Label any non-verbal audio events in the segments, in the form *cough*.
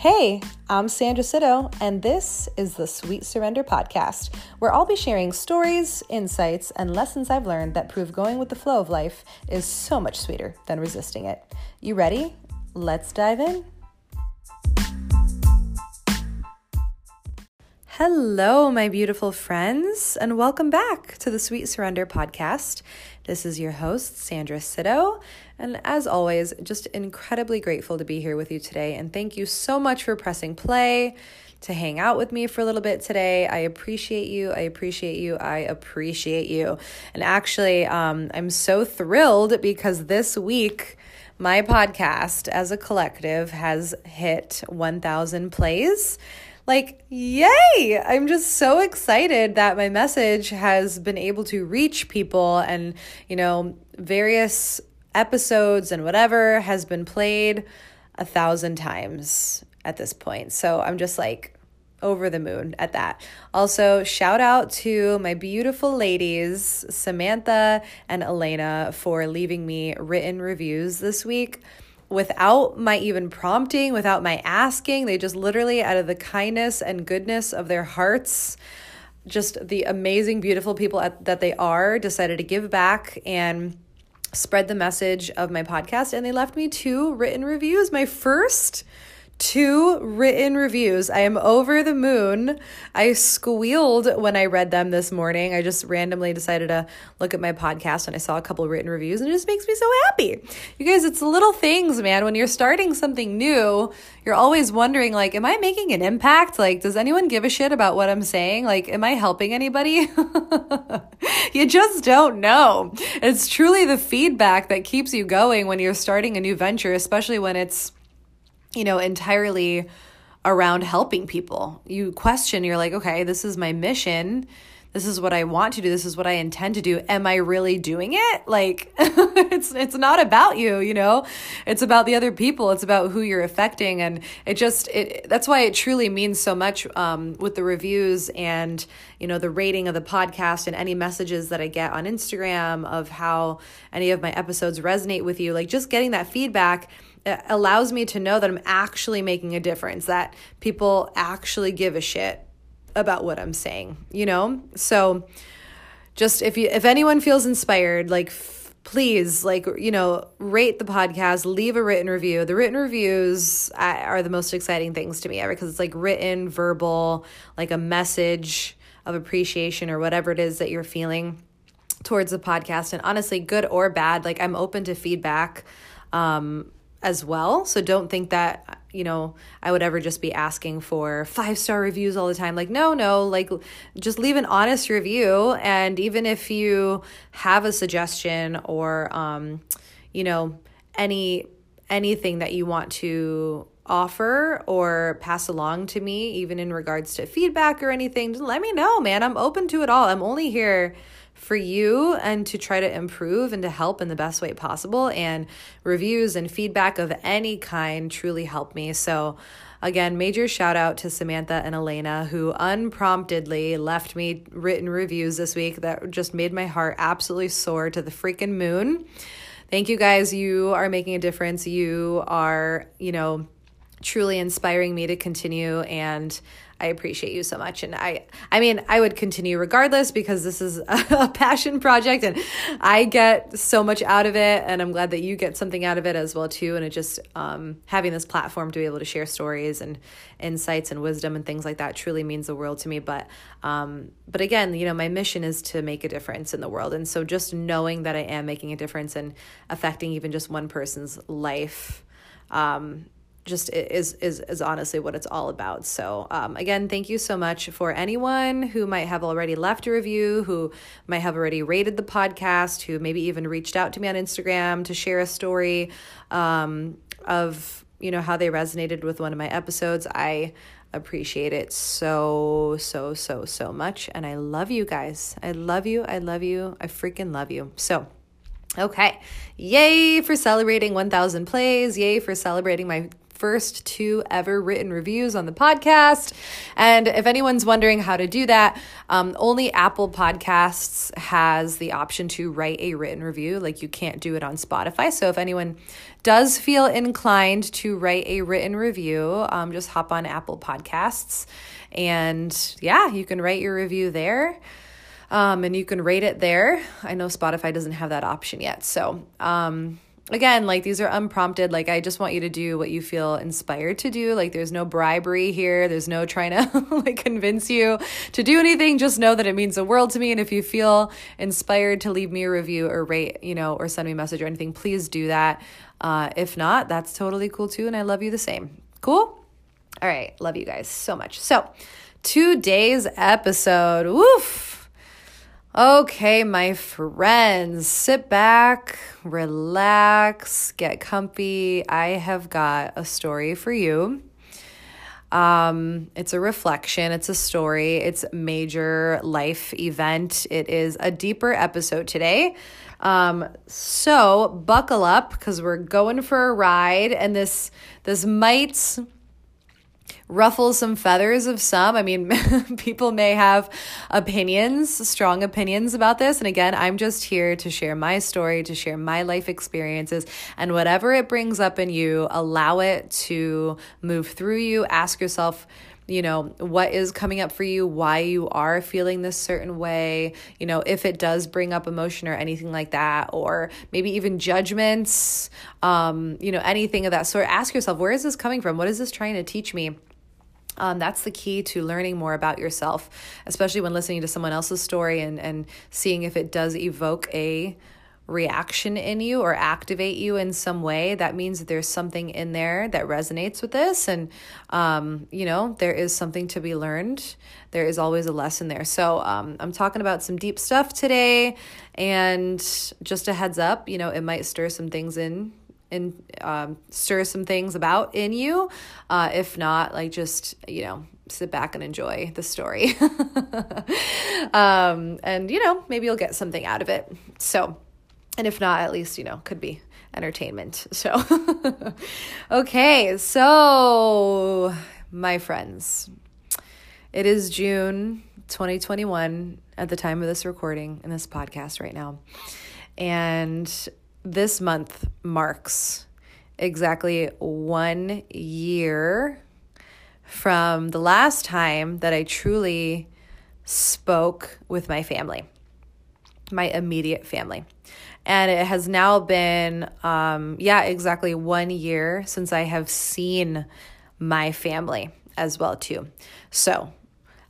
Hey, I'm Sandra Sito, and this is the Sweet Surrender Podcast, where I'll be sharing stories, insights, and lessons I've learned that prove going with the flow of life is so much sweeter than resisting it. You ready? Let's dive in. Hello, my beautiful friends, and welcome back to the Sweet Surrender Podcast. This is your host, Sandra Sito. And as always, just incredibly grateful to be here with you today. And thank you so much for pressing play to hang out with me for a little bit today. I appreciate you. I appreciate you. I appreciate you. And actually, um, I'm so thrilled because this week, my podcast as a collective has hit 1,000 plays like, yay! I'm just so excited that my message has been able to reach people and, you know, various episodes and whatever has been played a thousand times at this point. So I'm just like, over the moon at that. Also, shout out to my beautiful ladies, Samantha and Elena, for leaving me written reviews this week without my even prompting, without my asking. They just literally, out of the kindness and goodness of their hearts, just the amazing, beautiful people at, that they are, decided to give back and spread the message of my podcast. And they left me two written reviews. My first two written reviews. I am over the moon. I squealed when I read them this morning. I just randomly decided to look at my podcast and I saw a couple written reviews and it just makes me so happy. You guys, it's little things, man. When you're starting something new, you're always wondering like, am I making an impact? Like, does anyone give a shit about what I'm saying? Like, am I helping anybody? *laughs* you just don't know. It's truly the feedback that keeps you going when you're starting a new venture, especially when it's you know, entirely around helping people. You question, you're like, okay, this is my mission. This is what I want to do. This is what I intend to do. Am I really doing it? Like *laughs* it's it's not about you, you know. It's about the other people. It's about who you're affecting and it just it that's why it truly means so much um, with the reviews and, you know, the rating of the podcast and any messages that I get on Instagram of how any of my episodes resonate with you. Like just getting that feedback allows me to know that I'm actually making a difference, that people actually give a shit about what I'm saying, you know? So just if you if anyone feels inspired, like f- please like you know, rate the podcast, leave a written review. The written reviews are the most exciting things to me ever because it's like written, verbal, like a message of appreciation or whatever it is that you're feeling towards the podcast and honestly good or bad like i'm open to feedback um as well. So don't think that, you know, I would ever just be asking for five star reviews all the time. Like, no, no, like just leave an honest review. And even if you have a suggestion or, um, you know, any anything that you want to offer or pass along to me, even in regards to feedback or anything, let me know, man. I'm open to it all. I'm only here for you and to try to improve and to help in the best way possible. And reviews and feedback of any kind truly help me. So, again, major shout out to Samantha and Elena who unpromptedly left me written reviews this week that just made my heart absolutely soar to the freaking moon. Thank you guys. You are making a difference. You are, you know, truly inspiring me to continue and I appreciate you so much. And I, I mean, I would continue regardless because this is *laughs* a passion project and I get so much out of it. And I'm glad that you get something out of it as well, too. And it just, um, having this platform to be able to share stories and insights and wisdom and things like that truly means the world to me. But, um, but again, you know, my mission is to make a difference in the world. And so just knowing that I am making a difference and affecting even just one person's life, um, just is is is honestly what it's all about. So um, again, thank you so much for anyone who might have already left a review, who might have already rated the podcast, who maybe even reached out to me on Instagram to share a story um, of you know how they resonated with one of my episodes. I appreciate it so so so so much, and I love you guys. I love you. I love you. I freaking love you. So. Okay. Yay for celebrating 1,000 plays. Yay for celebrating my first two ever written reviews on the podcast. And if anyone's wondering how to do that, um, only Apple Podcasts has the option to write a written review. Like you can't do it on Spotify. So if anyone does feel inclined to write a written review, um, just hop on Apple Podcasts. And yeah, you can write your review there. Um, and you can rate it there. I know Spotify doesn't have that option yet. So, um, again, like these are unprompted. Like, I just want you to do what you feel inspired to do. Like, there's no bribery here. There's no trying to *laughs* like convince you to do anything. Just know that it means the world to me. And if you feel inspired to leave me a review or rate, you know, or send me a message or anything, please do that. Uh, if not, that's totally cool too. And I love you the same. Cool? All right. Love you guys so much. So, today's episode, woof Okay, my friends, sit back, relax, get comfy. I have got a story for you. Um, it's a reflection, it's a story, it's major life event. It is a deeper episode today. Um, so buckle up because we're going for a ride, and this this might ruffle some feathers of some. I mean, *laughs* people may have opinions, strong opinions about this. And again, I'm just here to share my story, to share my life experiences, and whatever it brings up in you, allow it to move through you. Ask yourself, you know, what is coming up for you, why you are feeling this certain way, you know, if it does bring up emotion or anything like that, or maybe even judgments, um, you know, anything of that sort. Ask yourself, where is this coming from? What is this trying to teach me? Um, that's the key to learning more about yourself, especially when listening to someone else's story and, and seeing if it does evoke a reaction in you or activate you in some way. That means that there's something in there that resonates with this. And, um, you know, there is something to be learned. There is always a lesson there. So um, I'm talking about some deep stuff today. And just a heads up, you know, it might stir some things in and um, stir some things about in you. Uh, if not, like just, you know, sit back and enjoy the story. *laughs* um, and, you know, maybe you'll get something out of it. So, and if not, at least, you know, could be entertainment. *laughs* So, okay, so my friends, it is June 2021 at the time of this recording in this podcast right now. And this month marks exactly one year from the last time that I truly spoke with my family, my immediate family. And it has now been, um, yeah, exactly one year since I have seen my family as well too. So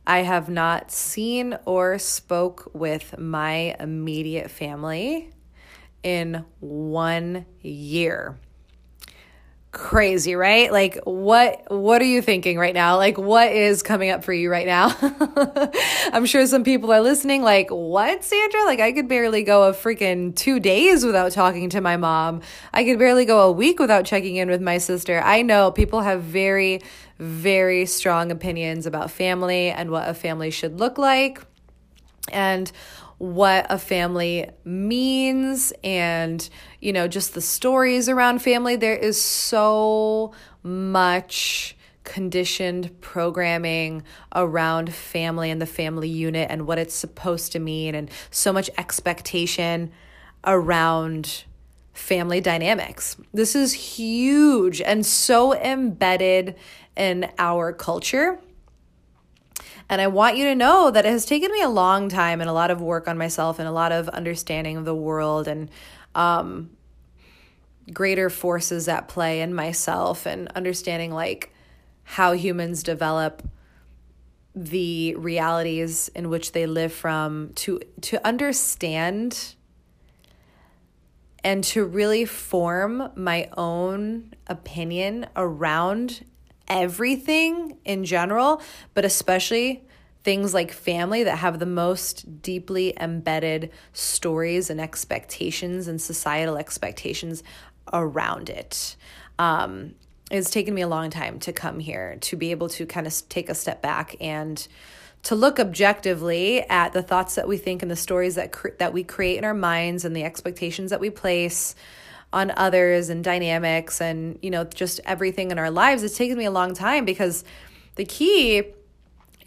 I have not seen or spoke with my immediate family in one year crazy right? Like what what are you thinking right now? Like what is coming up for you right now? *laughs* I'm sure some people are listening like what sandra? Like i could barely go a freaking two days without talking to my mom. I could barely go a week without checking in with my sister. I know people have very very strong opinions about family and what a family should look like and what a family means and you know just the stories around family there is so much conditioned programming around family and the family unit and what it's supposed to mean and so much expectation around family dynamics. This is huge and so embedded in our culture and I want you to know that it has taken me a long time and a lot of work on myself and a lot of understanding of the world and um, greater forces at play in myself and understanding like how humans develop the realities in which they live from to to understand and to really form my own opinion around everything in general, but especially things like family that have the most deeply embedded stories and expectations and societal expectations around it. Um, it's taken me a long time to come here to be able to kind of take a step back and to look objectively at the thoughts that we think and the stories that cre- that we create in our minds and the expectations that we place on others and dynamics and, you know, just everything in our lives, it's taken me a long time because the key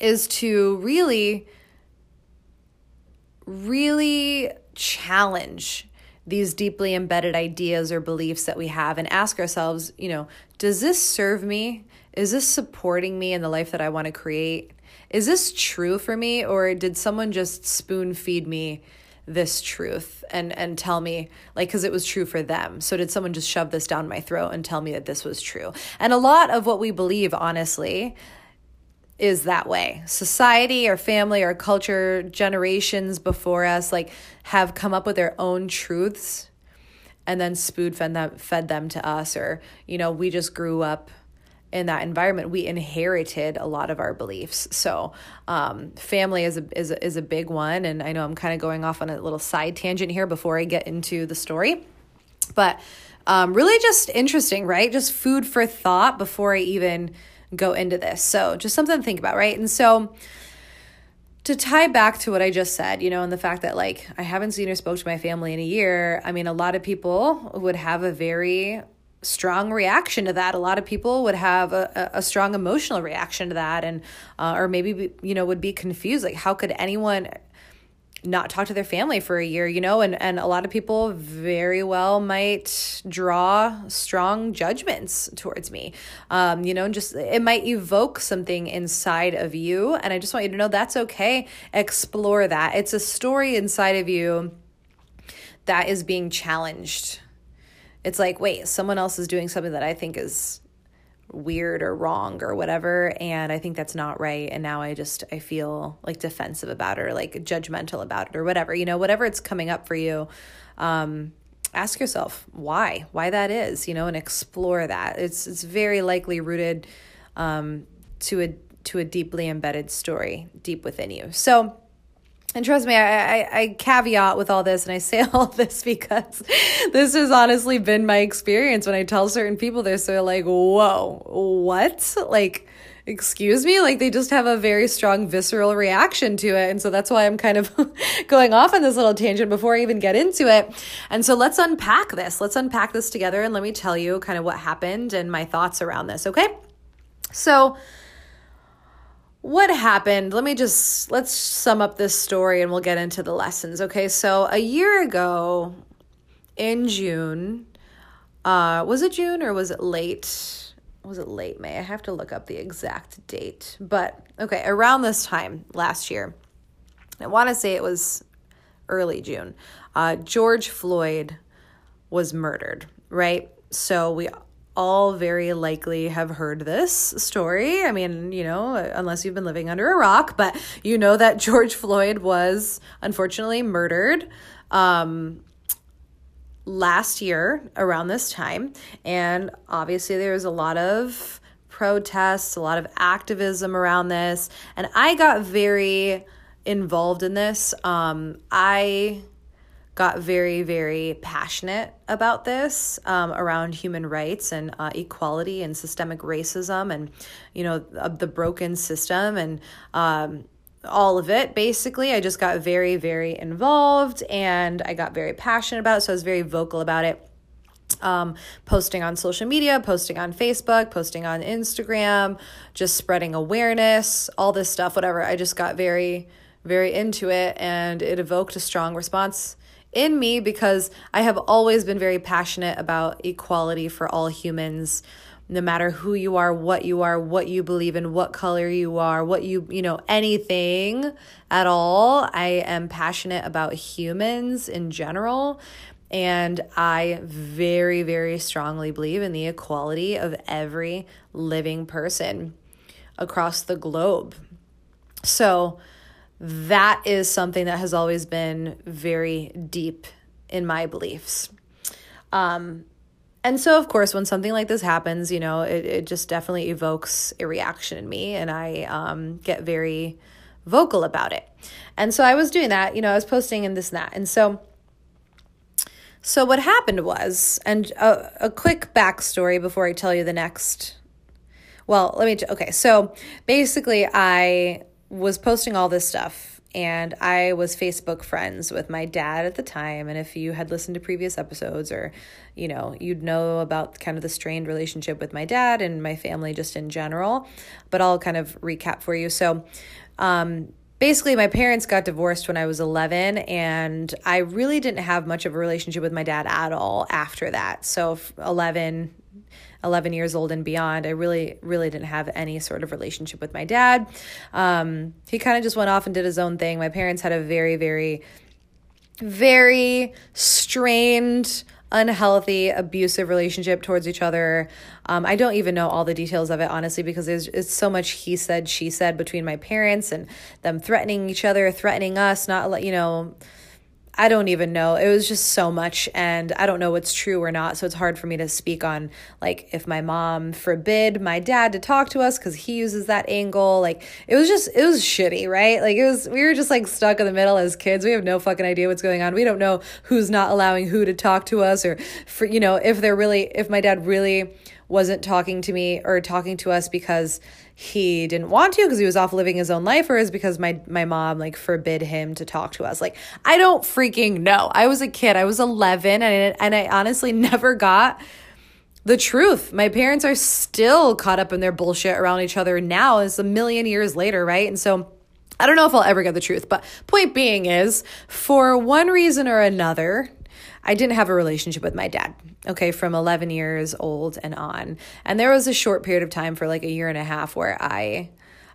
is to really, really challenge these deeply embedded ideas or beliefs that we have and ask ourselves, you know, does this serve me? Is this supporting me in the life that I want to create? Is this true for me or did someone just spoon feed me this truth and and tell me like cuz it was true for them. So did someone just shove this down my throat and tell me that this was true? And a lot of what we believe honestly is that way. Society, or family, or culture, generations before us, like have come up with their own truths and then spoon fed them, fed them to us. Or, you know, we just grew up in that environment. We inherited a lot of our beliefs. So, um, family is a, is a, is a big one. And I know I'm kind of going off on a little side tangent here before I get into the story. But um, really just interesting, right? Just food for thought before I even go into this. So, just something to think about, right? And so, to tie back to what I just said, you know, and the fact that like I haven't seen or spoke to my family in a year, I mean, a lot of people would have a very strong reaction to that. A lot of people would have a, a strong emotional reaction to that, and uh, or maybe you know would be confused, like how could anyone not talk to their family for a year, you know, and, and a lot of people very well might draw strong judgments towards me. Um, you know, and just it might evoke something inside of you. And I just want you to know that's okay. Explore that. It's a story inside of you that is being challenged. It's like, wait, someone else is doing something that I think is weird or wrong or whatever and i think that's not right and now i just i feel like defensive about it or like judgmental about it or whatever you know whatever it's coming up for you um ask yourself why why that is you know and explore that. It's it's very likely rooted um to a to a deeply embedded story deep within you. So and trust me, I, I, I, caveat with all this, and I say *laughs* all this because this has honestly been my experience when I tell certain people this. They're like, whoa, what? Like, excuse me? Like, they just have a very strong visceral reaction to it. And so that's why I'm kind of *laughs* going off on this little tangent before I even get into it. And so let's unpack this. Let's unpack this together, and let me tell you kind of what happened and my thoughts around this, okay? So, what happened? Let me just let's sum up this story and we'll get into the lessons okay? So a year ago in june uh was it june or was it late? Was it late may? I have to look up the exact date but okay around this time last year i want to say it was early june uh george floyd was murdered right? So we all very likely have heard this story. I mean, you know, unless you've been living under a rock, but you know that *laughs* George Floyd was unfortunately murdered um, last year around this time. And obviously, there was a lot of protests, a lot of activism around this. And I got very involved in this. Um, I got very, very passionate about this um, around human rights and uh, equality and systemic racism and, you know, the broken system and um, all of it. Basically, I just got very, very involved and I got very passionate about it. So I was very vocal about it. Um, posting on social media, posting on Facebook, posting on Instagram, just spreading awareness, all this stuff, whatever. I just got very, very into it and it evoked a strong response in me because I have always been very passionate about equality for all humans no matter who you are, what you are, what you believe in, what color you are, what you, you know, anything at all. I am passionate about humans in general. And I very, very strongly believe in the equality of every living person across the globe. So, that is something that has always been very deep in my beliefs. Um, and so, of course, when something like this happens, you know, it, it just definitely evokes a reaction in me, and I um, get very vocal about it. And so I was doing that, you know, I was posting and this and that. And so, so what happened was, and a, a quick backstory before I tell you the next. Well, let me, okay, so basically, I was posting all this stuff and I was Facebook friends with my dad at the time. And if you had listened to previous episodes, or you know, you'd know about kind of the strained relationship with my dad and my family just in general. But I'll kind of recap for you. So, um, basically my parents got divorced when I was 11 and I really didn't have much of a relationship with my dad at all after that. So 11 11 years old and beyond, I really, really didn't have any sort of relationship with my dad. Um, he kind of just went off and did his own thing. My parents had a very, very, very strained, unhealthy, abusive relationship towards each other. Um, I don't even know all the details of it, honestly, because there's it's so much he said, she said between my parents and them threatening each other, threatening us, not, you know, I don't even know. It was just so much, and I don't know what's true or not. So it's hard for me to speak on, like, if my mom forbid my dad to talk to us because he uses that angle. Like, it was just, it was shitty, right? Like, it was, we were just like stuck in the middle as kids. We have no fucking idea what's going on. We don't know who's not allowing who to talk to us, or, for, you know, if they're really, if my dad really wasn't talking to me or talking to us because he didn't want to because he was off living his own life or is because my my mom like forbid him to talk to us. Like i don't freaking know. I was a kid. I was 11 and and i honestly *laughs* never got the truth. My parents are still caught up in their bullshit around each other now. It's a million years later right? And so I don't know if I'll ever get the truth, but point being is, for one reason or another, I didn't have a relationship with my dad, okay, from 11 years old and on. And there was a short period of time for like a year and a half where I,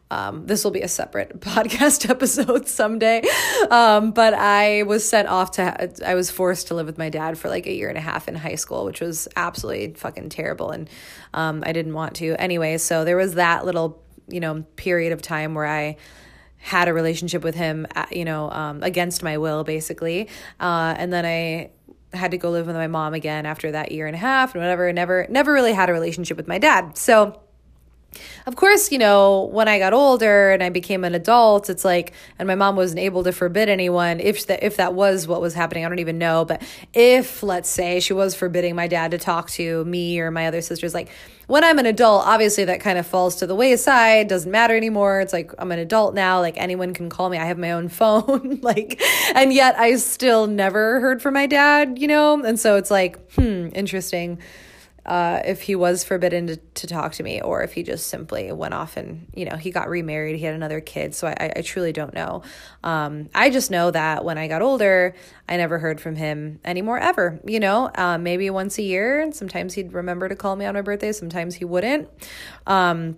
um, this will be a separate *laughs* podcast episode someday. Um, but I was sent off to, I was forced to live with my dad for like a year and a half in high school, which was absolutely fucking terrible. And um, I didn't want to anyway. So there was that little, you know, period of time where I, had a relationship with him, uh, you know, um, against my will, basically. Uh, and then I had to go live with my mom again after that year and a half and whatever. Never, never really had a relationship with my dad. So, of course, you know, when I got older and I became an adult, it's like, and my mom wasn't able to forbid anyone if that if that was what was happening. I don't even know, but if let's say she was forbidding my dad to talk to me or my other sisters, like when I'm an adult, obviously that kind of falls to the wayside, doesn't matter anymore. It's like I'm an adult now, like anyone can call me. I have my own *laughs* phone, like, and yet I still never heard from my dad, you know, and so it's like, hmm, interesting uh, if he was forbidden to, to talk to me or if he just simply went off and you know he got remarried he had another kid. So i, I truly don't know. Um, i just know that when i got older i never heard from him anymore ever you know? Uh, maybe once a year. And sometimes he'd remember to call me on my birthday. Sometimes he wouldn't. Um,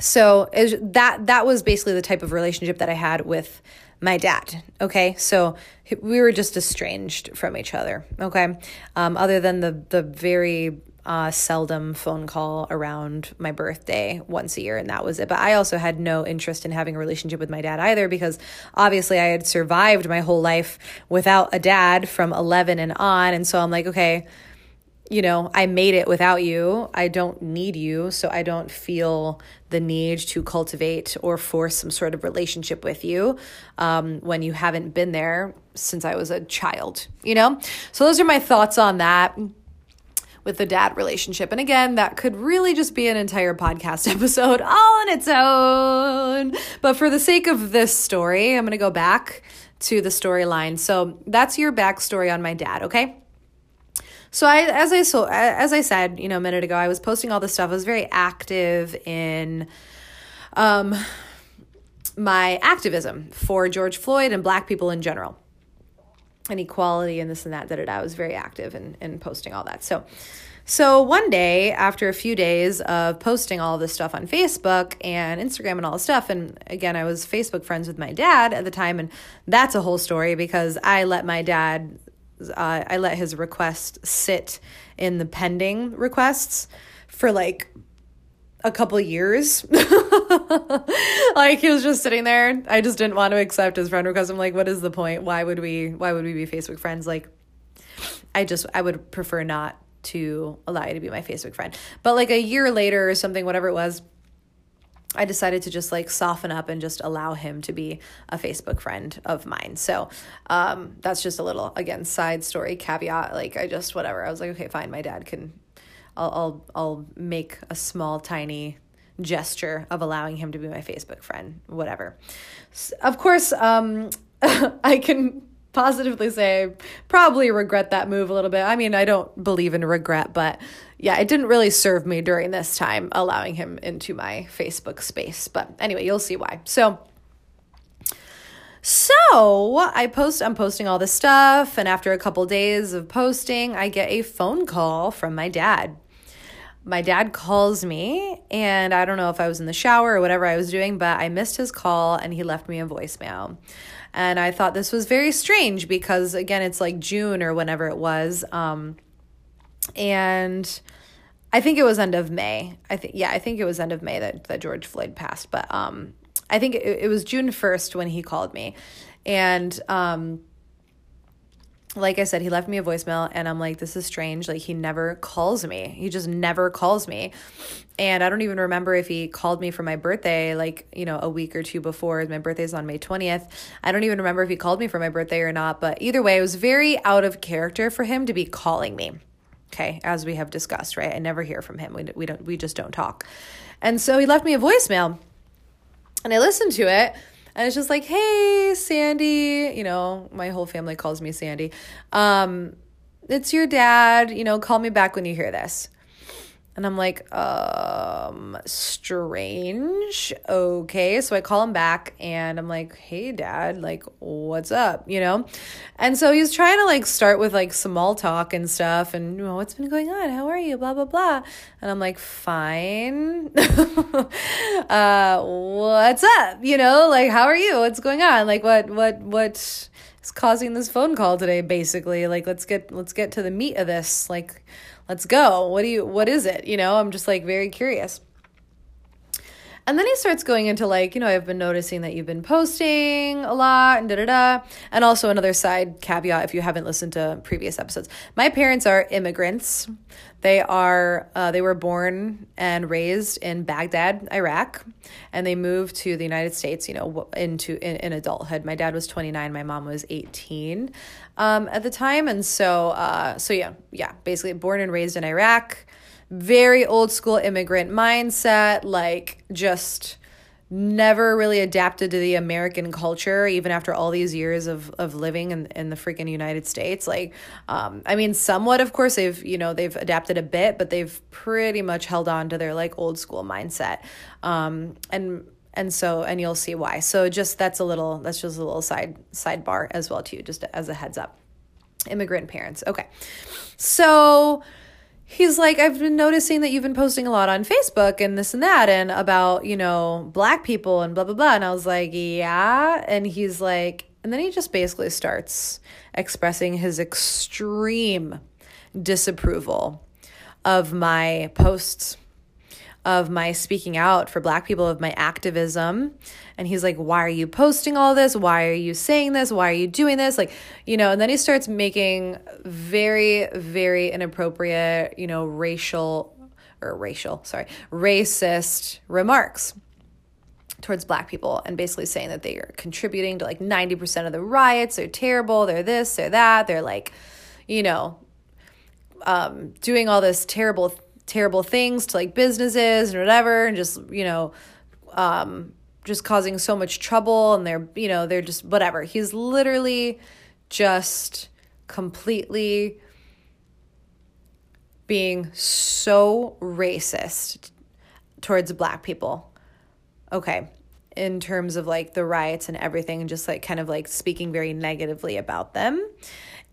so that that was basically the type of relationship that i had with my dad. Okay, so we were just estranged from each other. Okay, um, other than the the very uh, seldom phone call around my birthday once a year, and that was it. But I also had no interest in having a relationship with my dad either because obviously I had survived my whole life without a dad from 11 and on. And so I'm like, okay, you know, I made it without you. I don't need you. So I don't feel the need to cultivate or force some sort of relationship with you um, when you haven't been there since I was a child, you know? So those are my thoughts on that with the dad relationship. And again, that could really just be an entire podcast *laughs* episode all on its own. But for the sake of this story, I'm going to go back to the storyline. So that's your backstory on my dad, okay? So I, as I so as I said, you know, a minute ago, I was posting all this stuff. I was very active in, um, my activism for George Floyd and Black people in general and equality and this and that, that I was very active in, in posting all that. So, so one day, after a few days of posting all this stuff on Facebook and Instagram and all this stuff, and again, I was Facebook friends with my dad at the time, and that's a whole story because I let my dad, uh, I let his request sit in the pending requests for like a couple years. *laughs* like he was just sitting there. I just didn't want to accept his friend request. I'm like, what is the point? Why would we why would we be Facebook friends? Like I just I would prefer not to allow you to be my Facebook friend. But like a year later or something, whatever it was, I decided to just like soften up and just allow him to be a Facebook friend of mine. So um, that's just a little, again, side story caveat. Like I just, whatever. I was like, okay, fine. My dad can, I'll, I'll, I'll make a small, tiny gesture of allowing him to be my Facebook friend, whatever. Of course, um, *laughs* I can positively say probably regret that move a little bit. I mean, I don't believe in regret, but yeah, it didn't really serve me during this time allowing him into my Facebook space. But anyway, you'll see why. So so I post I'm posting all this stuff and after a couple days of posting, I get a phone call from my dad. My dad calls me and I don't know if I was in the shower or whatever I was doing, but I missed his call and he left me a voicemail. And I thought this was very strange because again, it's like June or whenever it was. Um, and I think it was end of May. I think yeah, I think it was end of May that, that George Floyd passed. But um I think it, it was June 1st when he called me. And um, like I said, he left me a voicemail and I'm like, this is strange. Like, he never calls me. He just never calls me. And I don't even remember if he called me for my birthday, like, you know, a week or two before. My birthday's on May 20th. I don't even remember if he called me for my birthday or not. But either way, it was very out of character for him to be calling me. Okay, as we have discussed, right? I never hear from him. We, we don't we just don't talk. And so he left me a voicemail and I listened to it and it's just like, hey, Sandy, you know, my whole family calls me Sandy. Um, it's your dad, you know, call me back when you hear this. And I'm like, um, strange. Okay. So I call him back and I'm like, hey, dad, like, what's up? You know? And so he's trying to like start with like small talk and stuff and, you know, what's been going on? How are you? Blah, blah, blah. And I'm like, fine. *laughs* uh, what's up? You know, like, how are you? What's going on? Like, what, what, what is causing this phone call today? Basically, like, let's get, let's get to the meat of this. Like, let's go. What do you, what is it? You know, I'm just like very curious. And then he starts going into like, you know, I've been noticing that you've been posting a lot and da da da. And also another side caveat if you haven't listened to previous episodes. My parents are immigrants. They are uh, they were born and raised in Baghdad, Iraq, and they moved to the United States. You know, into in, in adulthood. My dad was twenty nine. My mom was eighteen um, at the time, and so uh, so yeah, yeah. Basically, born and raised in Iraq. Very old school immigrant mindset, like just never really adapted to the American culture, even after all these years of of living in, in the freaking United States. Like, um, I mean, somewhat, of course, they've you know they've adapted a bit, but they've pretty much held on to their like old school mindset. Um, and and so and you'll see why. So just that's a little that's just a little side sidebar as well too, just as a heads up. Immigrant parents, okay. So he's like, I've been noticing that you've been posting a lot on Facebook and this and that and about, you know, black people and blah, blah, blah. And I was like, yeah. And he's like, and then he just basically starts expressing his extreme disapproval of my posts of my speaking out for black people, of my activism. And he's like, Why are you posting all this? Why are you saying this? Why are you doing this? Like, you know, and then he starts making very, very inappropriate, you know, racial or racial, sorry, racist remarks towards black people and basically saying that they are contributing to like 90% of the riots. They're terrible. They're this, they're that. They're like, you know, um, doing all this terrible terrible things to like businesses and whatever and just you know um just causing so much trouble and they're you know they're just whatever. He's literally just completely being so racist towards black people. Okay in terms of like the riots and everything and just like kind of like speaking very negatively about them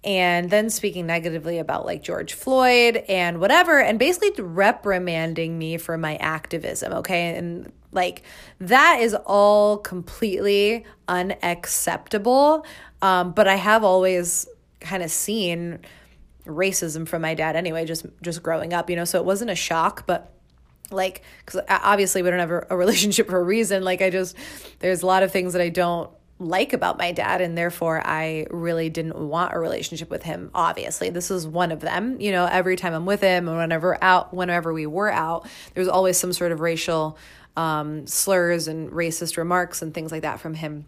and then speaking negatively about like George Floyd and whatever, and basically reprimanding me for my activism. Okay. And like that is all completely unacceptable. Um, but I have always kind of seen racism from my dad anyway, just just growing up, you know, so it wasn't a shock, but like because obviously we don't have a, *laughs* relationship for a reason like i just there's a lot of things that i don't like about my dad and therefore I really didn't want a relationship with him obviously. This was one of them you know every time I'm with him and whenever out whenever we were out there's always some sort of racial um, slurs and racist remarks and things like that from him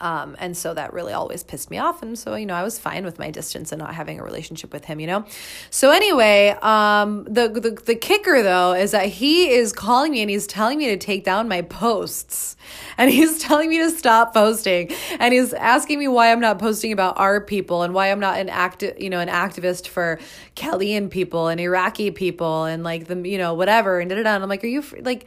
Um, and so that really always pissed me off. And so, you know, I was fine with my distance and not having a relationship with him, you know? So anyway, um, the, the, the kicker though is that he is calling me and he's telling me to take down my posts and *laughs* he's telling me to stop posting and he's asking me why I'm not posting about our people and why I'm not an active, you know, an activist for Chaldean people and Iraqi people and like the, you know, whatever. And da da da. And I'm like, are you like,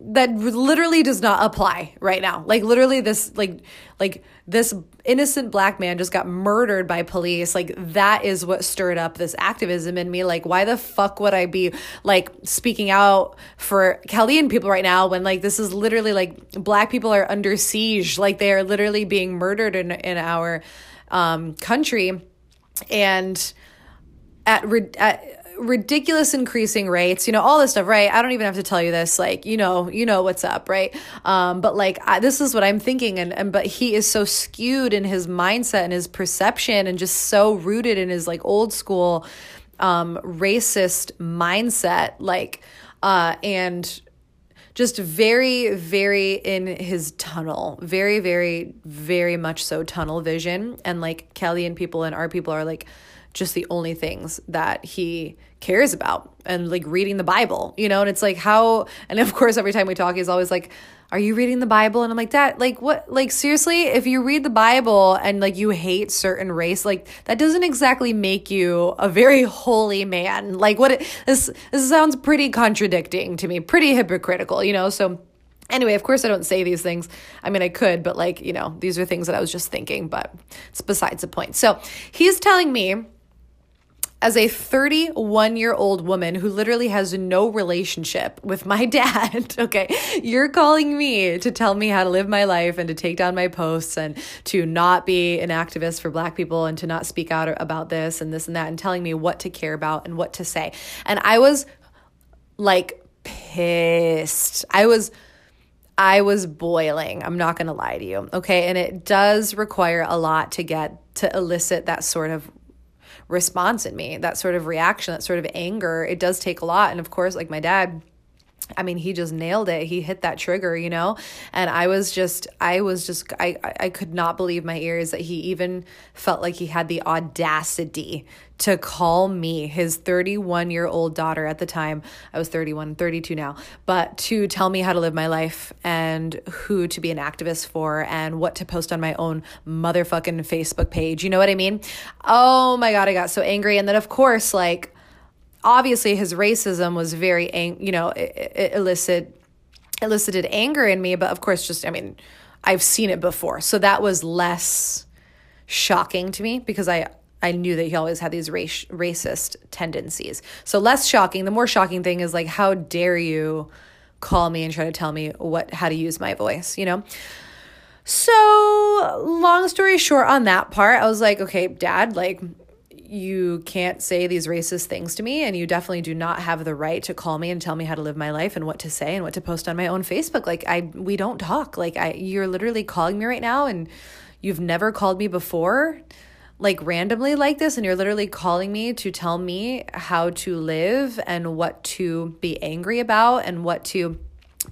that literally does not apply right now. Like literally this like like this innocent black man just got murdered by police. Like that is what stirred up this activism in me. Like why the fuck would I be like speaking out for Chaldean people right now when like this is literally like black people are under siege. Like they are literally being murdered in in our um country and at, at ridiculous increasing rates, you know, all this stuff, right? I don't even have to tell you this, like, you know, you know what's up, right? Um, but like, I, this is what I'm thinking. And, and, but he is so skewed in his mindset and his perception and just so rooted in his like old school, um, racist mindset, like, uh, and, just very, very in his tunnel, very, very, very much so tunnel vision. And like Chaldean people and our people are like just the only things that he cares about and like reading the Bible, you know? And it's like how, and of course, every time we talk, he's always like, are you reading the Bible? And I'm like, that, like, what, like, seriously, if you read the Bible and like you hate certain race, like, that doesn't exactly make you a very holy man. Like, what, this, this sounds pretty contradicting to me, pretty hypocritical, you know? So, Anyway, of course, I don't say these things. I mean, I could, but like, you know, these are things that I was just thinking, but it's besides the point. So he's telling me as a 31 year old woman who literally has no relationship with my *laughs* dad, okay, you're calling me to tell me how to live my life and to take down my posts and to not be an activist for black people and to not speak out about this and this and that and telling me what to care about and what to say. And I was like pissed. I was. I was boiling. I'm not going to lie to you. Okay. And it does require a lot to get to elicit that sort of response in me, that sort of reaction, that sort of anger. It does take a lot. And of course, like my dad, I mean, he just nailed it. He hit that trigger, you know? And I was just, I was just, I, I could not believe my ears that he even felt like he had the audacity to call me, his 31 year old daughter at the time. I was 31, 32 now, but to tell me how to live my life and who to be an activist for and what to post on my own motherfucking Facebook page. You know what I mean? Oh my God, I got so angry. And then, of course, like, obviously his racism was very ang- you know it, it elicit elicited anger in me but of course just i mean i've seen it before so that was less shocking to me because i i knew that he always had these race, racist tendencies. So less shocking the more shocking thing is like how dare you call me and try to tell me what how to use my voice you know? So long story short on that part i was like okay dad like you can't say these racist things to me and you definitely do not have the right to call me and tell me how to live my life and what to say and what to post on my own Facebook. Like I we don't talk. Like I you're literally calling me right now and you've never called me before like randomly like this and you're literally calling me to tell me how to live and what to be angry about and what to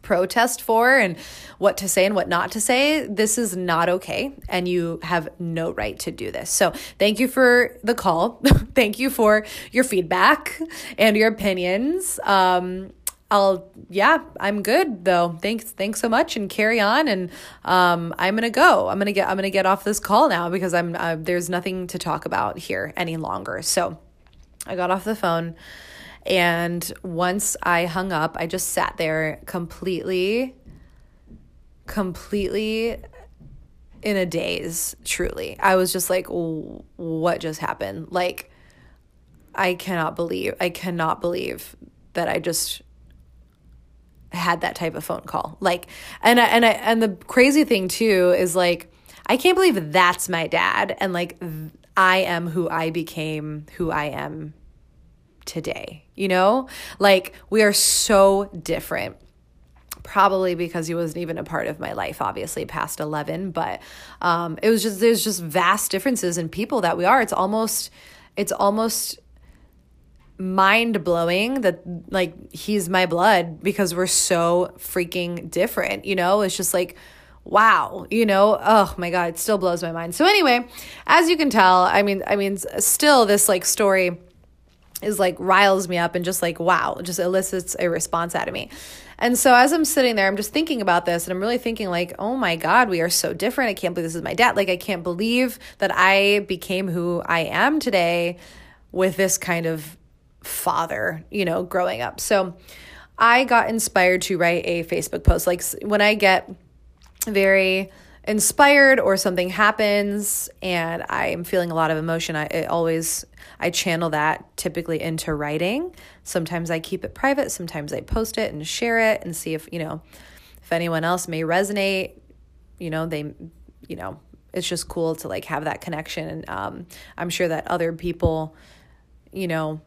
protest for and what to say and what not to say, this is not okay. And you have no right to do this. So thank you for the call. *laughs* thank you for your feedback and your opinions. Um, I'll yeah, I'm good though. Thanks thanks so much and carry on and um I'm going to go. I'm going to get I'm going to get off this call now because I'm uh, there's nothing to talk about here any longer. So I got off the phone and once I hung up, I just sat there completely, completely in a daze, truly. I was just like, what just happened? Like, I cannot believe, I cannot believe that I just had that type of phone call. Like, and I, and I, and the crazy thing too is like, I can't believe that's my dad. And like, I am who I became, who I am today, you know? Like, we are so different. Probably because he wasn't even a part of my life, obviously, past 11. But um, it was just, there's just vast differences in people that we are. It's almost, it's almost mind blowing that like he's my blood because we're so freaking different, you know? It's just like, wow, you know, oh my God, it still blows my mind. So anyway, as you can tell, I mean, I mean, still this like story is like riles me up and just like, wow, just elicits a response out of me. And so as I'm sitting there, I'm just thinking about this and I'm really thinking like, oh my God, we are so different. I can't believe this is my dad. Like, I can't believe that I became who I am today with this kind of father, you know, growing up. So I got inspired to write a Facebook post. Like when I get very inspired or something happens and I'm feeling a lot of emotion, I always I channel that typically into writing. Sometimes I keep it private, sometimes I post it and share it and see if, you know, if anyone else may resonate, you know, they you know, it's just cool to like have that connection and um I'm sure that other people you know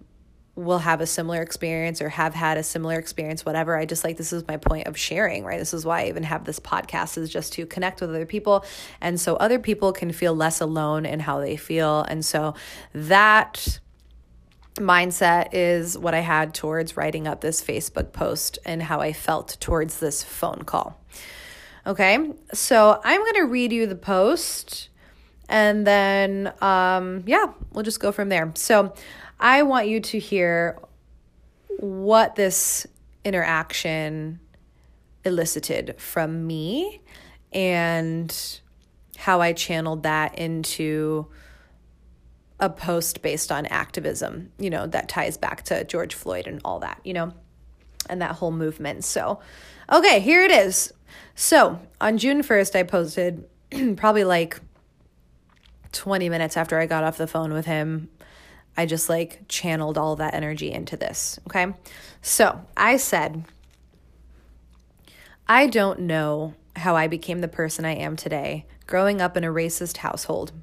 will have a similar experience or have had a similar experience whatever. I just like this is my point of sharing right? This is why i even have this podcast is just to connect with other people. And so other people can feel less alone in how they feel. And so that mindset is what i had towards writing up this facebook post and how i felt towards this phone call. Okay so i'm going to read you the post and then um yeah we'll just go from there. So I want you to hear what this interaction elicited from me and how I channeled that into a post based on activism, you know, that ties back to George Floyd and all that, you know, and that whole movement. So, okay, here it is. So, on June 1st, I posted *clears throat* probably like 20 minutes after I got off the phone with him I just like channeled all that energy into this. Okay. So I said, I don't know how I became the person I am today, growing up in a racist household.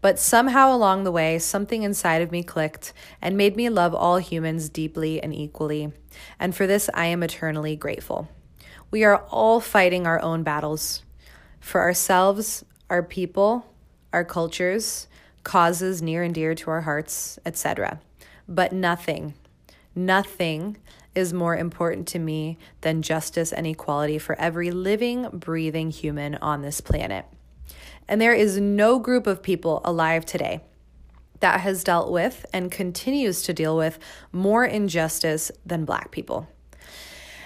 But somehow along the way, something inside of me clicked and made me love all humans deeply and equally. And for this, I am eternally grateful. We are all fighting our own battles for ourselves, our people, our cultures, causes near and dear to our hearts, etc. But nothing, nothing is more important to me than justice and equality for every living, breathing human on this planet. And there is no group of people alive today that has dealt with and continues to deal with more injustice than Black people.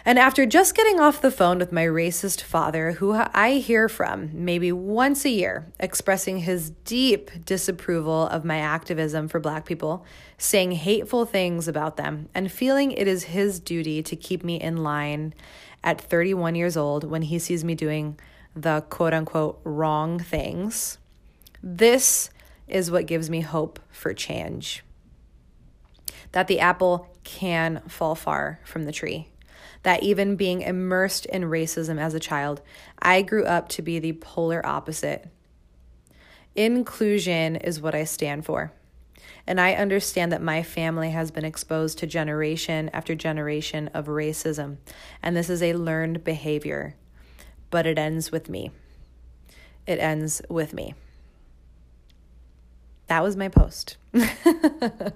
And after just getting off the phone with my racist father, who I hear from maybe once a year, expressing his deep disapproval of my activism for Black people, saying hateful things about them, and feeling it is his duty to keep me in line at 31 years old when he sees me doing the quote unquote wrong things, this is what gives me hope for change. That the apple can fall far from the tree that even being immersed in racism as a child, I grew up to be the polar opposite. Inclusion is what I stand for. And I understand that my family has been exposed to generation after generation of racism, and this is a learned behavior. But it ends with me. It ends with me. That was my post. *laughs*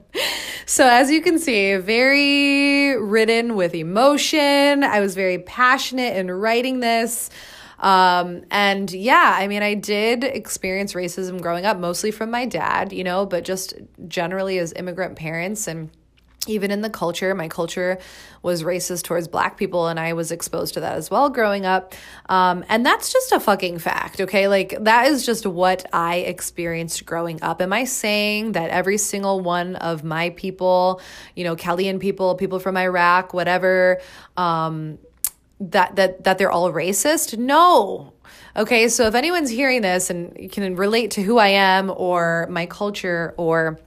So, as you can see, very ridden with emotion. I was very passionate in writing this. Um, and yeah, I mean, I did experience racism growing up, mostly from my dad, you know, but just generally as immigrant parents and even in the culture, my culture was racist towards black people, and I was exposed to that as well growing up. Um, and that's just a fucking fact, okay? Like, that is just what I experienced growing up. Am I saying that every single one of my people, you know, Chaldean people, people from Iraq, whatever, um, that that that they're all racist? No. Okay, so if anyone's hearing this and you can relate to who I am or my culture or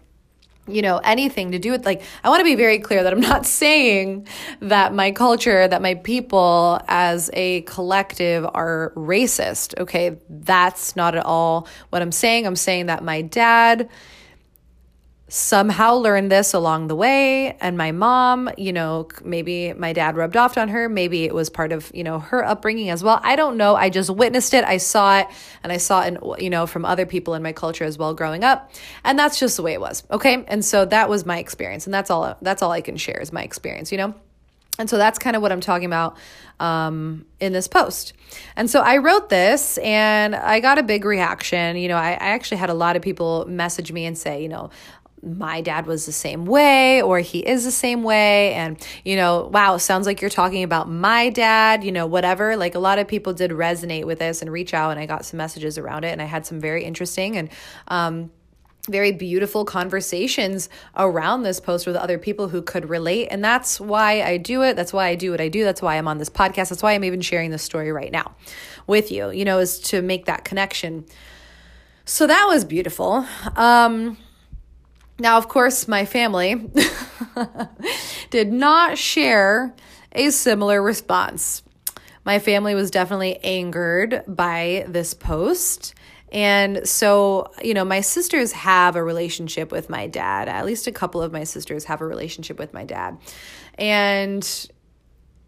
you know, anything to do with like, I want to be very clear that I'm not *laughs* saying that my culture, that my people as a collective are racist. Okay. That's not at all what I'm saying. I'm saying that my dad, somehow learned this along the way. And my mom you know maybe my dad rubbed off on her. Maybe it was part of you know her upbringing as well. I don't know. I just witnessed it. I saw it. And i saw it you know from other people in my culture as well growing up. And that's just the way it was. Okay? And so that was my experience. And that's all that's all i can share is my experience you know? And so that's kind of what I'm talking about um, in this post. And so I wrote this and I got a big reaction. You know, I, I actually had a lot of people message me and say, you know, my dad was the same way or he is the same way and you know wow sounds like you're talking about my dad you know whatever like a lot of people did resonate with this and reach out and i got some messages around it and i had some very interesting and um, very beautiful conversations around this post with other people who could relate. And that's why I do it. That's why I do what I do. That's why I'm on this podcast. That's why I'm even sharing this story right now with you, you know, is to make that connection. So that was beautiful. Um, now, of course, my family *laughs* did not share a similar response. My family was definitely angered by this post. And so, you know, my sisters have a relationship with my dad. At least a couple of my sisters have a relationship with my dad. And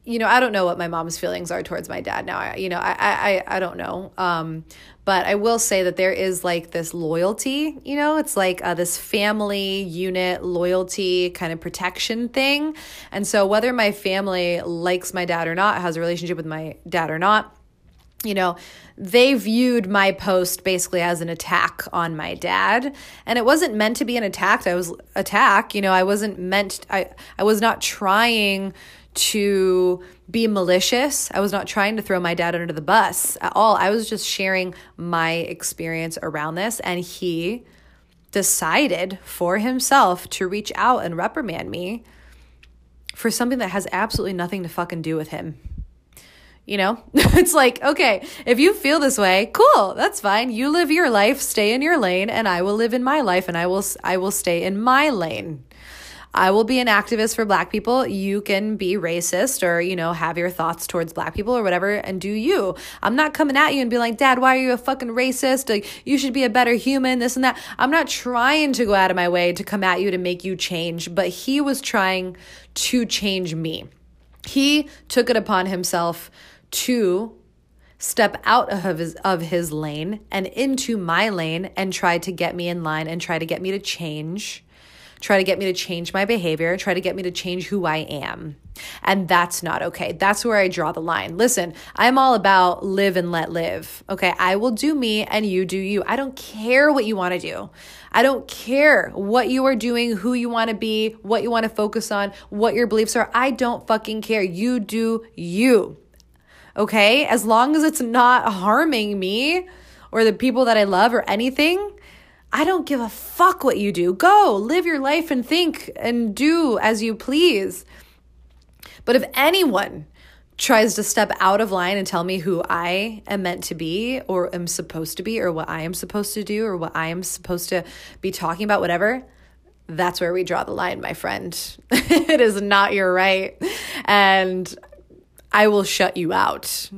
you know, I don't know what my mom's feelings are towards my dad now. I, you know, I, I, I don't know. Um, but I will say that there is like this loyalty, you know, it's like uh, this family unit loyalty kind of protection thing. And so whether my family likes my dad or not, has a relationship with my dad or not, you know, they viewed my post basically as an attack on my dad. And it wasn't meant to be an attack. I was attack, you know, I wasn't meant I I was not trying to be malicious. I was not trying to throw my dad under the bus at all. I was just sharing my experience around this. And he decided for himself to reach out and reprimand me for something that has absolutely nothing to fucking do with him. You know, *laughs* it's like, okay, if you feel this way, cool, that's fine. You live your life, stay in your lane, and I will live in my life and I will I will stay in my lane. I will be an activist for black people. You can be racist or, you know, have your thoughts towards black people or whatever and do you. I'm not coming at you and be like, Dad, why are you a fucking racist? Like, you should be a better human, this and that. I'm not trying to go out of my way to come at you to make you change, but he was trying to change me. He took it upon himself to step out of his of his lane and into my lane and try to get me in line and try to get me to change try to get me to change my behavior, try to get me to change who I am. And that's not okay. That's where I draw the line. Listen, I'm all about live and let live. Okay. I will do me and you do you. I don't care what you want to do. I don't care what you are doing, who you want to be, what you want to focus on, what your beliefs are. I don't fucking care. You do you. Okay. As long as it's not harming me or the people that I love or anything, I don't give a fuck what you do. Go live your life and think and do as you please. But if anyone tries to step out of line and tell me who I am meant to be or am supposed to be or what I am supposed to do or what I am supposed to be talking about, whatever, that's where we draw the line, my friend. *laughs* it is not your right. And I will shut you out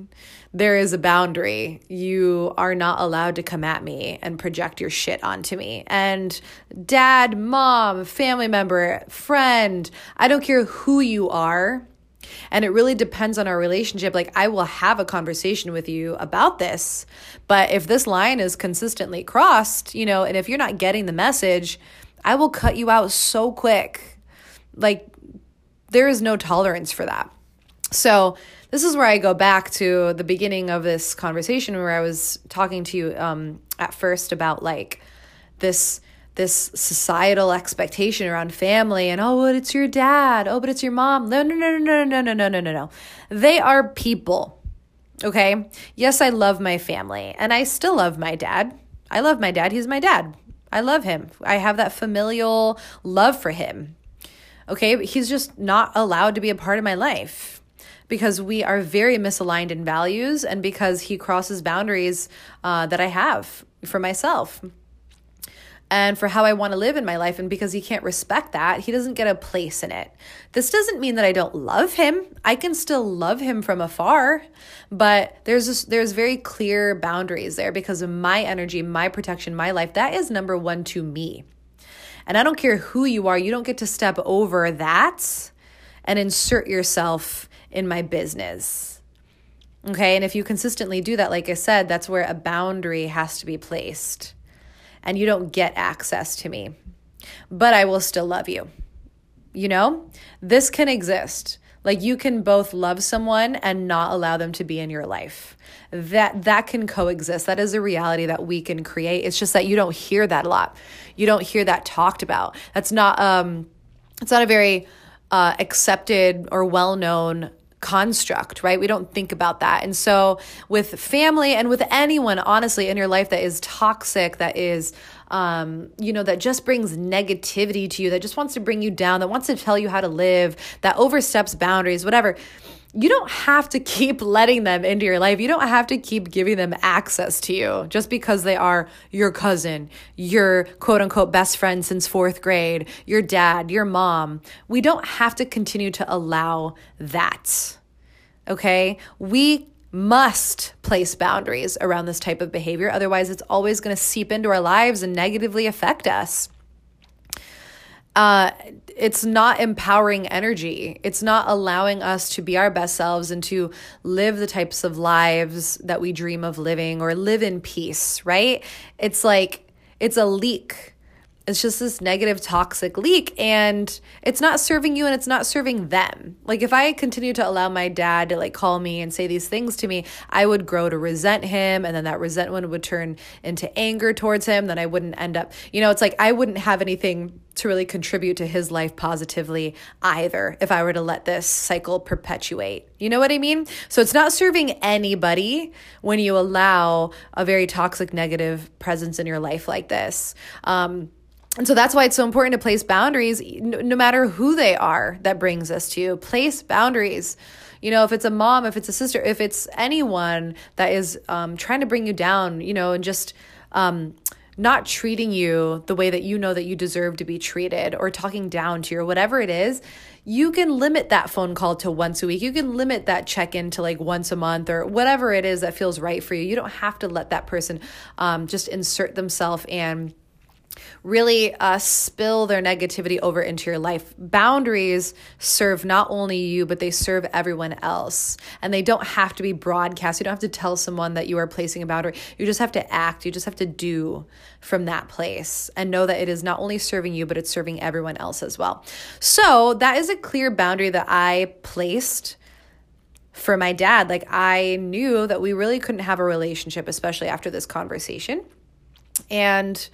there is a boundary. You are not allowed to come at me and project your shit onto me. And dad, mom, family member, friend, I don't care who you are. And it really depends on our relationship. Like, I will have a conversation with you about this. But if this line is consistently crossed, you know, and if you're not getting the message, I will cut you out so quick. Like, there is no tolerance for that. So, this is where I go back to the beginning of this conversation where I was talking to you um, at first about like this this societal expectation around family and oh but it's your dad. Oh but it's your mom. No no no no no no no no no no they are people okay? Yes I love my family and I still love my dad. I love my dad. He's my dad. I love him. I have that familial love for him okay? He's just not allowed to be a part of my life because we are very misaligned in values and because he crosses boundaries uh, that I have for myself and for how I want to live in my life. And because he can't respect that, he doesn't get a place in it. This doesn't mean that I don't love him. I can still love him from afar, but there's this, there's very clear boundaries there because of my energy, my protection, my life. That is number one to me. And I don't care who you are, you don't get to step over that and insert yourself in my business. Okay. And if you consistently do that, like I said, that's where a boundary has to be placed. And you don't get access to me, but I will still love you. You know, this can exist. Like you can both love someone and not allow them to be in your life. That that can coexist. That is a reality that we can create. It's just that you don't hear that a lot. You don't hear that talked about. That's not um it's not a very uh, accepted or well-known construct, right? We don't think about that. And so, with family and with anyone, honestly, in your life that is toxic, that is, um, you know, that just brings negativity to you, that just wants to bring you down, that wants to tell you how to live, that oversteps boundaries, whatever you don't have to keep letting them into your life. You don't have to keep giving them access to you just because they are your cousin, your quote unquote best friend since fourth grade, your dad, your mom. We don't have to continue to allow that. Okay? We must place boundaries around this type of behavior. Otherwise, it's always going to seep into our lives and negatively affect us uh, it's not empowering energy. It's not allowing us to be our best selves and to live the types of lives that we dream of living or live in peace, right? It's like it's a leak it's just this negative toxic leak and it's not serving you and it's not serving them. Like if i continue to allow my dad to like call me and say these things to me i would grow to resent him and then that resentment would turn into anger towards him then i wouldn't end up you know it's like i wouldn't have anything to really contribute to his life positively either if i were to let this cycle perpetuate. You know what i mean? So it's not serving anybody when you allow a very toxic negative presence in your life like this. Um, and so that's why it's so important to place boundaries, no, matter who they are that brings us to you. Place boundaries. You know, if it's a mom, if it's a sister, if it's anyone that is um, trying to bring you down, you know, and just um, not treating you the way that you know that you deserve to be treated or talking down to you or whatever it is, you can limit that phone call to once a week. You can limit that check in to like once a month or whatever it is that feels right for you. You don't have to let that person um, just insert themselves and really uh, spill their negativity over into your life. Boundaries serve not only you, but they serve everyone else. And they don't have to be broadcast. You don't have to tell someone that you are placing a boundary. You just have to act. You just have to do from that place and know that it is not only serving you, but it's serving everyone else as well. So that is a clear boundary that I placed for my dad. Like I knew that we really couldn't have a relationship, especially after this conversation. And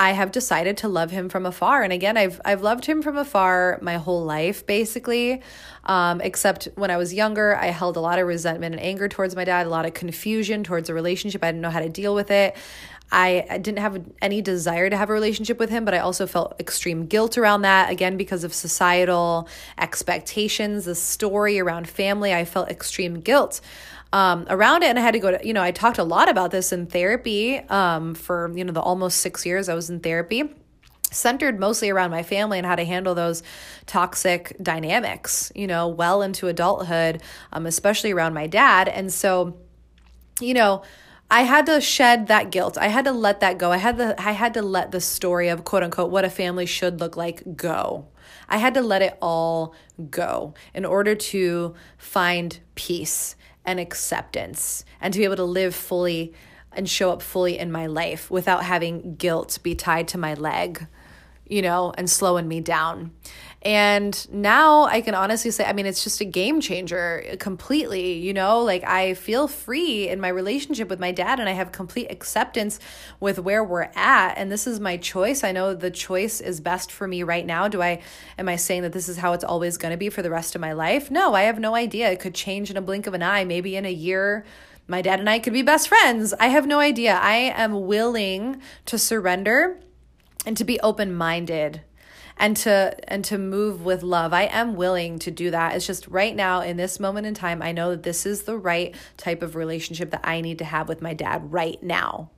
I have decided to love him from afar. And again, I've I've loved him from afar my whole life, basically. Um, except when I was younger, I held a lot of resentment and anger towards my dad, a lot of confusion towards the relationship. I didn't know how to deal with it. I didn't have any desire to have a relationship with him, but I also felt extreme guilt around that. Again, because of societal expectations, the story around family, I felt extreme guilt um, around it. And I had to go to, you know, I talked a lot about this in therapy um, for, you know, the almost six years I was in therapy centered mostly around my family and how to handle those toxic dynamics, you know, well into adulthood, um, especially around my dad. And so, you know, I had to shed that guilt. I had to let that go. I had the I had to let the story of quote unquote what a family should look like go. I had to let it all go in order to find peace and acceptance and to be able to live fully and show up fully in my life without having guilt be tied to my leg, you know, and slowing me down. And now I can honestly say, I mean, it's just a game changer completely, you know? Like I feel free in my relationship with my dad and I have complete acceptance with where we're at. And this is my choice. I know the choice is best for me right now. Do I, am I saying that this is how it's always going to be for the rest of my life? No, I have no idea. It could change in a blink of an eye, maybe in a year my dad and I could be best friends. I have no idea. I am willing to surrender and to be open minded and to and to move with love. I am willing to do that. It's just right now in this moment in time, I know that this is the right type of relationship that I need to have with my dad right now.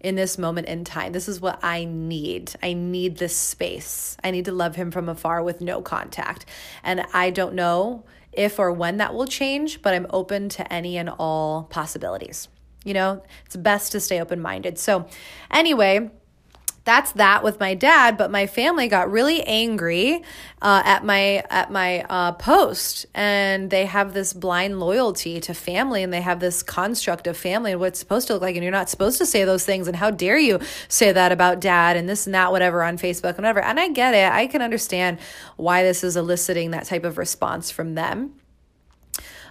In this moment in time, this is what I need. I need this space. I need to love him from afar with no contact. And I don't know if or when that will change, but I'm open to any and all possibilities. You know, it's best to stay open minded. So, anyway, that's that with my dad but my family got really angry uh, at my at my uh, post. And they have this blind loyalty to family and they have this construct of family and what's supposed to look like. And you're not supposed to say those things. And how dare you say that about dad and this and that whatever on facebook and whatever. And i get it. I can understand why this is eliciting that type of response from them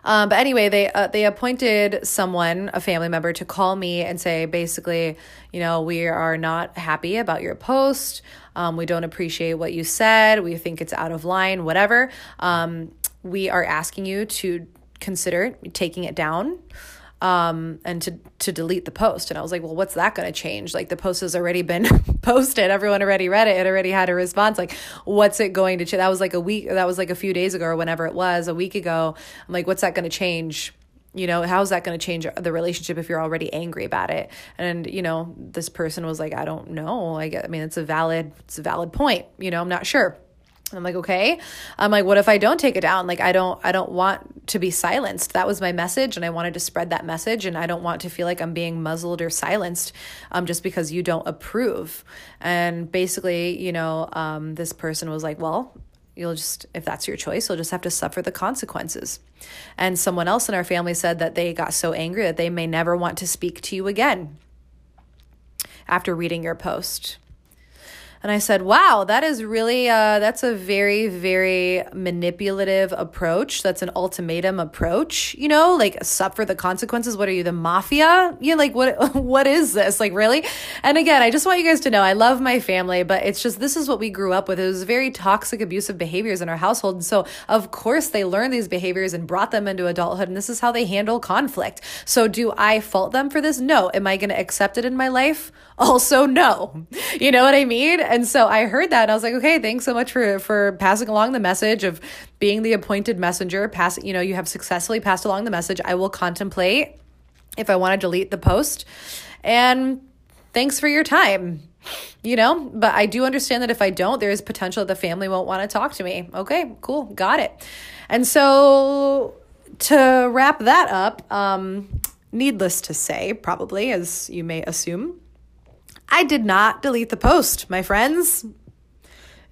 um, but anyway, they uh, they appointed someone, a family member, to call me and say basically, you know, we are not happy about your post. Um, we don't appreciate what you said. We think it's out of line. Whatever. Um, we are asking you to consider taking it down um, and to to delete the post. And I was like, well, what's that going to change? Like the post has already been *laughs* posted, everyone already read it, it already had a response. Like, what's it going to change? That was like a week, that was like a few days ago or whenever it was, a week ago. I'm like, what's that going to change? you know how's that going to change the relationship if you're already angry about it and you know this person was like i don't know i get i mean it's a valid it's a valid point you know i'm not sure I'm like, okay. I'm like, what if I don't take it down? Like, I don't, I don't want to be silenced. That was my message, and I wanted to spread that message, and I don't want to feel like I'm being muzzled or silenced, um, just because you don't approve. And basically, you know, um, this person was like, well, you'll just, if that's your choice, you'll just have to suffer the consequences. And someone else in our family said that they got so angry that they may never want to speak to you again after reading your post. And I said, wow, that is really, uh, that's a very, very manipulative approach. That's an ultimatum approach, you know, like suffer the consequences. What are you, the mafia? You know, like what, *laughs* what is this? Like really? And again, I just want you guys to know I love my family, but it's just, this is what we grew up with. It was very toxic, abusive behaviors in our household. And so of course they learned these behaviors and brought them into adulthood. And this is how they handle conflict. So do I fault them for this? No. Am I going to accept it in my life? Also, no. You know what I mean? And so I heard that and I was like, okay, thanks so much for for passing along the message of being the appointed messenger. Pass, you know, you have successfully passed along the message. I will contemplate if I want to delete the post. And thanks for your time. You know, but I do understand that if I don't, there is potential that the family won't want to talk to me. Okay, cool, got it. And so to wrap that up, um, needless to say, probably as you may assume, I did not delete the post, my friends.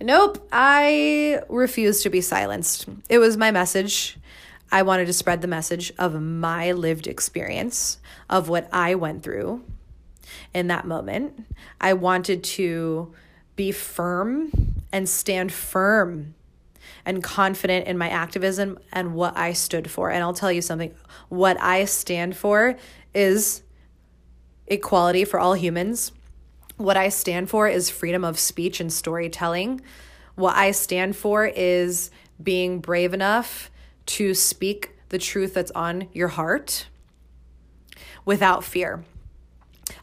Nope, I refused to be silenced. It was my message. I wanted to spread the message of my lived experience of what I went through in that moment. I wanted to be firm and stand firm and confident in my activism and what I stood for. And I'll tell you something what I stand for is equality for all humans what I stand for is freedom of speech and storytelling. What I stand for is being brave enough to speak the truth that's on your heart without fear.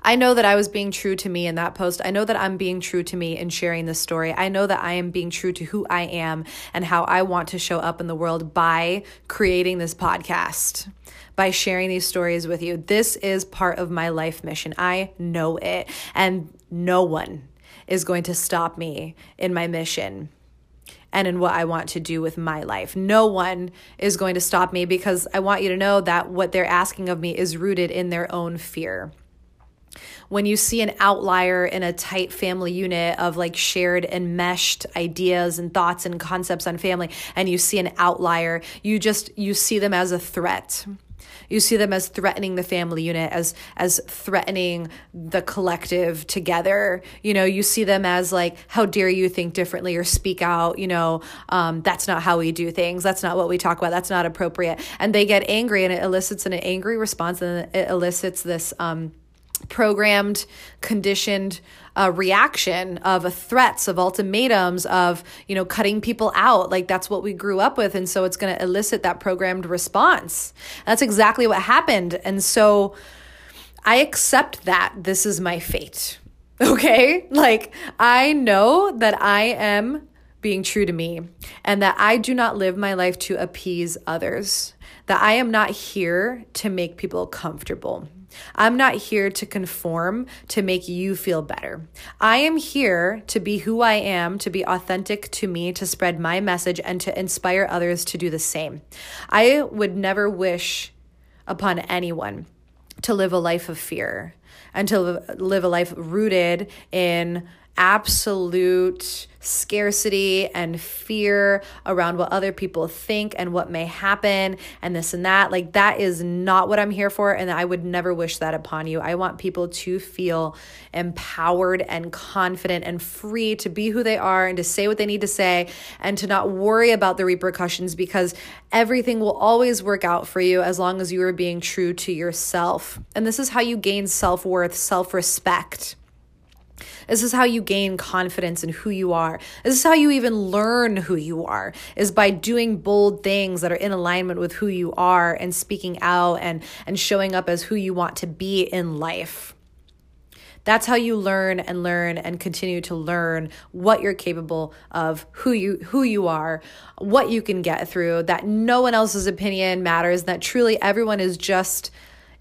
I know that I was being true to me in that post. I know that I'm being true to me in sharing this story. I know that I am being true to who I am and how I want to show up in the world by creating this podcast by sharing these stories with you. This is part of my life mission. I know it. And no one is going to stop me in my mission and in what I want to do with my life. No one is going to stop me because I want you to know that what they're asking of me is rooted in their own fear. When you see an outlier in a tight family unit of like shared and meshed ideas and thoughts and concepts on family, and you see an outlier, you just you see them as a threat you see them as threatening the family unit as as threatening the collective together. You know you see them as like how dare you think differently or speak out you know um, that's not how we do things. That's not what we talk about. That's not appropriate. And they get angry and it elicits an angry response and it elicits this um, programmed, conditioned uh, reaction of threats, of ultimatums, of you know cutting people out. Like that's what we grew up with, and so it's going to elicit that programmed response. That's exactly what happened, and so I accept that this is my fate. *laughs* Okay, like I know that I am being true to me and that I do not live my life to appease others, that I am not here to make people comfortable. I'm not here to conform to make you feel better. I am here to be who I am, to be authentic to me, to spread my message, and to inspire others to do the same. I would never wish upon anyone to live a life of fear and to live a life rooted in absolute scarcity and fear around what other people think and what may happen and this and that. Like, that is not what I'm here for. And I would never wish that upon you. I want people to feel empowered and confident and free to be who they are and to say what they need to say and to not worry about the repercussions because everything will always work out for you as long as you are being true to yourself. And this is how you gain self worth, self respect. This is how you gain confidence in who you are. This is how you even learn who you are is by doing bold things that are in alignment with who you are and speaking out and and showing up as who you want to be in life. That's how you learn and learn and continue to learn what you're capable of, who you who you are, what you can get through, that no one else's opinion matters, that truly everyone is just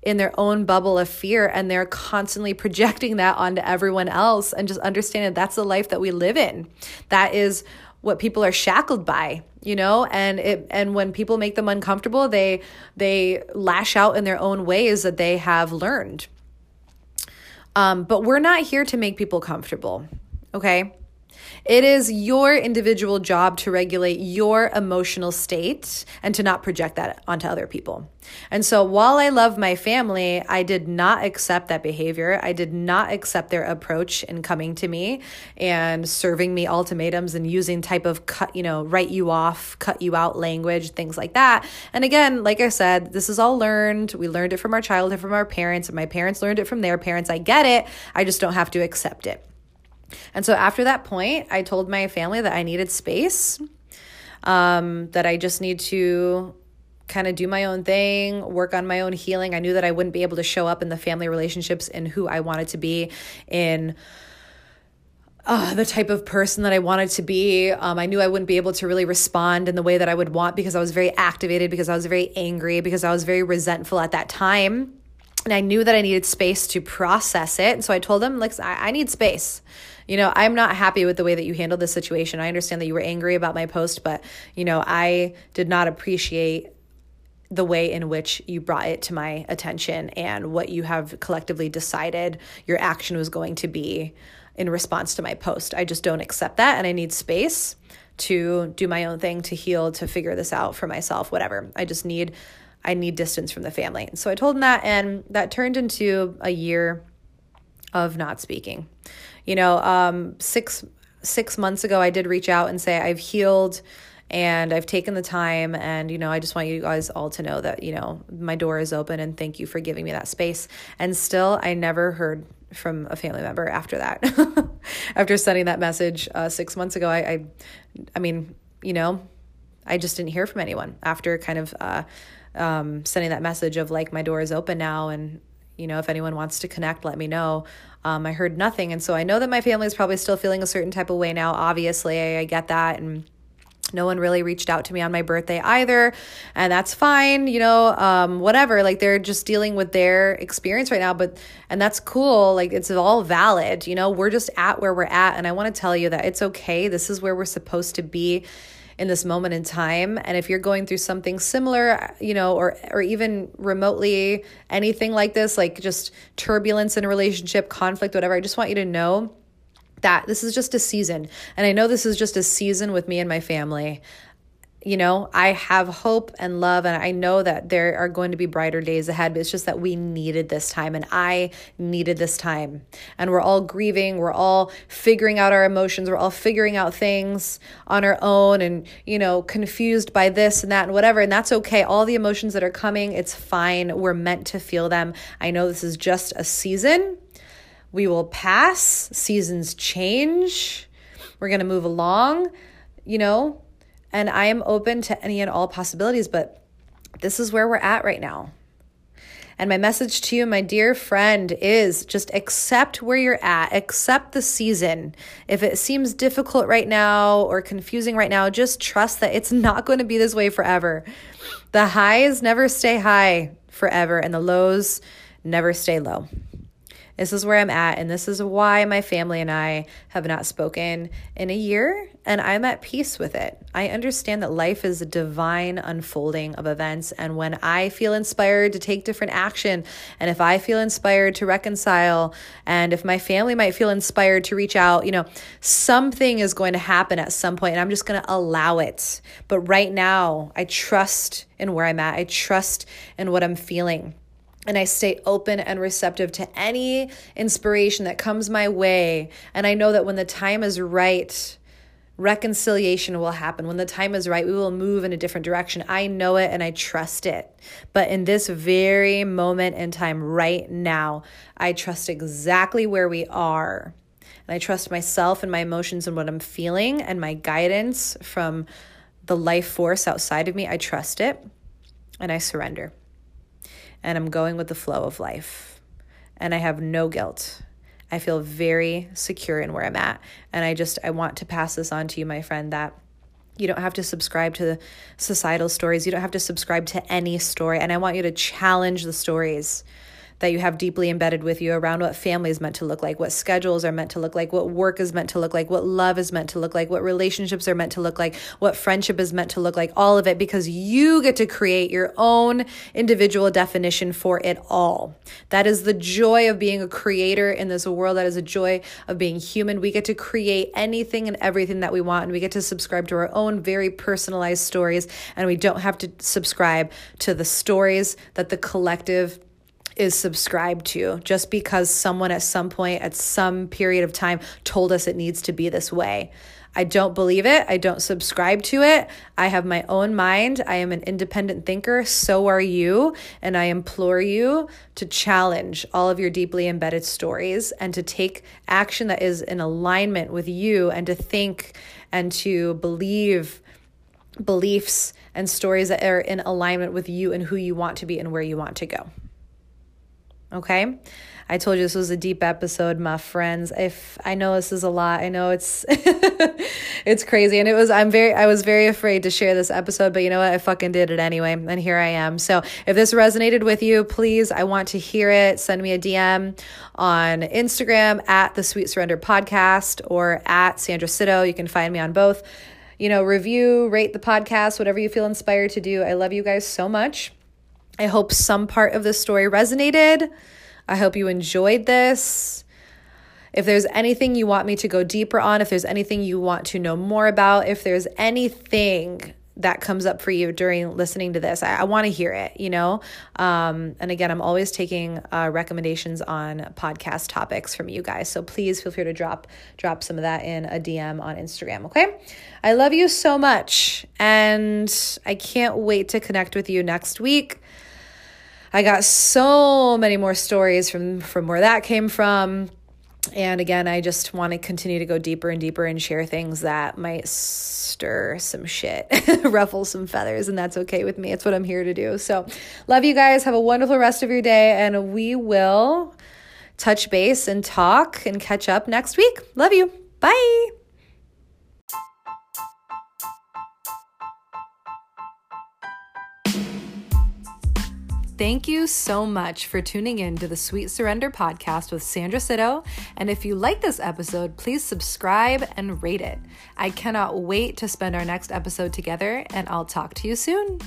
in their own bubble of fear and they're constantly *laughs* projecting that onto everyone else and just understanding that's the life that we live in. That is what people are shackled by you know? And it and when people make them uncomfortable they they lash out in their own ways that they have learned. Um, but we're not here to make people comfortable okay it is your individual job to regulate your emotional state and to not project that onto other people. And so while I love my family, I did not accept that behavior. I did not accept their approach in coming to me and serving me ultimatums and using type of cut, you know, write you off, cut you out language, things like that. And again, like I said, this is all learned. We learned it from our childhood, from our parents, and my parents learned it from their parents. I get it. I just don't have to accept it. And so after that point, I told my family that I needed space, um, that I just need to kind of do my own thing, work on my own healing. I knew that I wouldn't be able to show up in the family relationships and who I wanted to be in. Uh, the type of person that I wanted to be. Um, I knew I wouldn't be able to really respond in the way that I would want because I was very activated, because I was very angry, because I was very resentful at that time. And I knew that I needed space to process it. And so I told them, like, I, I need space you know, I'm not happy with the way that you handled this situation. I understand that you were angry about my post, but, you know, I did not appreciate the way in which you brought it to my attention and what you have collectively decided your action was going to be in response to my post. I just don't accept that and I need space to do my own thing, to heal, to figure this out for myself, whatever. I just need I need distance from the family. So I told him that and that turned into a year of not speaking. You know, um, six six months ago, I did reach out and say I've healed and I've taken the time and you know I just want you guys all to know that you know my door is open and thank you for giving me that space. And still I never heard from a family member after that. *laughs* After sending that message uh, six months ago I, I I mean you know I just didn't hear from anyone after kind of uh, um, sending that message of like my door is open now and you know if anyone wants to connect let me know um, I heard nothing. And so I know that my family is probably still feeling a certain type of way now. Obviously, I, I get that. And no one really reached out to me on my birthday either and that's fine you know um, whatever like they're just dealing with their experience right now but and that's cool like it's all valid you know we're just at where we're at and i want to tell you that it's okay this is where we're supposed to be in this moment in time. And if you're going through something similar you know or or even remotely anything like this like just turbulence in a relationship conflict whatever i just want you to know that this is just a season. And i know this is just a season with me and my family you know, I have hope and love, and I know that there are going to be brighter days ahead, but it's just that we needed this time, and I needed this time. And we're all grieving, we're all figuring out our emotions, we're all figuring out things on our own, and, you know, confused by this and that and whatever. And that's okay. All the emotions that are coming, it's fine. We're meant to feel them. I know this is just a season. We will pass, seasons change. We're to move along, you know and I am open to any and all possibilities, but this is where we're at right now. And my message to you, my dear friend, is just accept where you're at, accept the season. If it seems difficult right now or confusing right now, just trust that it's *laughs* not going to be this way forever. The highs never stay high forever, and the lows never stay low. This is where I'm at, and this is why my family and I have not spoken in a year and I'm at peace with it. I understand that life is a divine unfolding of events. And when I feel inspired to take different action, and if I feel inspired to reconcile, and if my family might feel inspired to reach out, you know, something is going to happen at some point, and I'm just going to allow it. But right now, I trust in where I'm at, I trust in what I'm feeling and I stay open and receptive to any inspiration that comes my way. And I know that when the time is right, reconciliation will happen. When the time is right, we will move in a different direction. I know it and I trust it. But in this very moment in time, right now, I trust exactly where we are. And I trust myself and my emotions and what I'm feeling and my guidance from the life force outside of me. I trust it and I surrender and I'm going with the flow of life. And I have no guilt. I feel very secure in where I'm at. And I just, I want to pass this on to you, my friend, that you don't have to subscribe to the societal stories. You don't have to subscribe to any story. And I want you to challenge the stories that you have deeply embedded with you around what family is meant to look like, what schedules are meant to look like, what work is meant to look like, what love is meant to look like, what relationships are meant to look like, what friendship is meant to look like, all of it, because you get to create your own individual definition for it all. That is the joy of being a creator in this world. That is a joy of being human. We get to create anything and everything that we want, and we get to subscribe to our own very personalized stories, and we don't have to subscribe to the stories that the collective is subscribed to just because someone at some point at some period of time told us it needs to be this way. I don't believe it. I don't subscribe to it. I have my own mind. I am an independent thinker. So are you. And I implore you to challenge all of your deeply embedded stories and to take action that is in alignment with you and to think and to believe beliefs and stories that are in alignment with you and who you want to be and where you want to go. Okay. I told you this was a deep episode, my friends. If I know this is a lot, I know it's *laughs* it's crazy. And it was I'm very I was very afraid to share this episode, but you know what? I fucking did it anyway. And here I am. So if this resonated with you, please, I want to hear it. Send me a DM on Instagram at the Sweet Surrender Podcast or at Sandra Sito. You can find me on both. You know, review, rate the podcast, whatever you feel inspired to do. I love you guys so much. I hope some part of the story resonated. I hope you enjoyed this. If there's anything you want me to go deeper on, if there's anything you want to know more about, if there's anything that comes up for you during listening to this. I, I want to hear it, you know? Um, and again, I'm always taking uh, recommendations on podcast topics from you guys. So please feel free to drop drop some of that in a DM on Instagram, okay? I love you so much. And I can't wait to connect with you next week. I got so many more stories from from where that came from. And again, I just want to continue to go deeper and deeper and share things that might stir some shit, *laughs* ruffle some feathers, and that's okay with me. It's what I'm here to do. So, love you guys. Have a wonderful rest of your day, and we will touch base and talk and catch up next week. Love you. Bye. Thank you so much for tuning in to the Sweet Surrender podcast with Sandra Sito. And if you like this episode, please subscribe and rate it. I cannot wait to spend our next episode together, and I'll talk to you soon.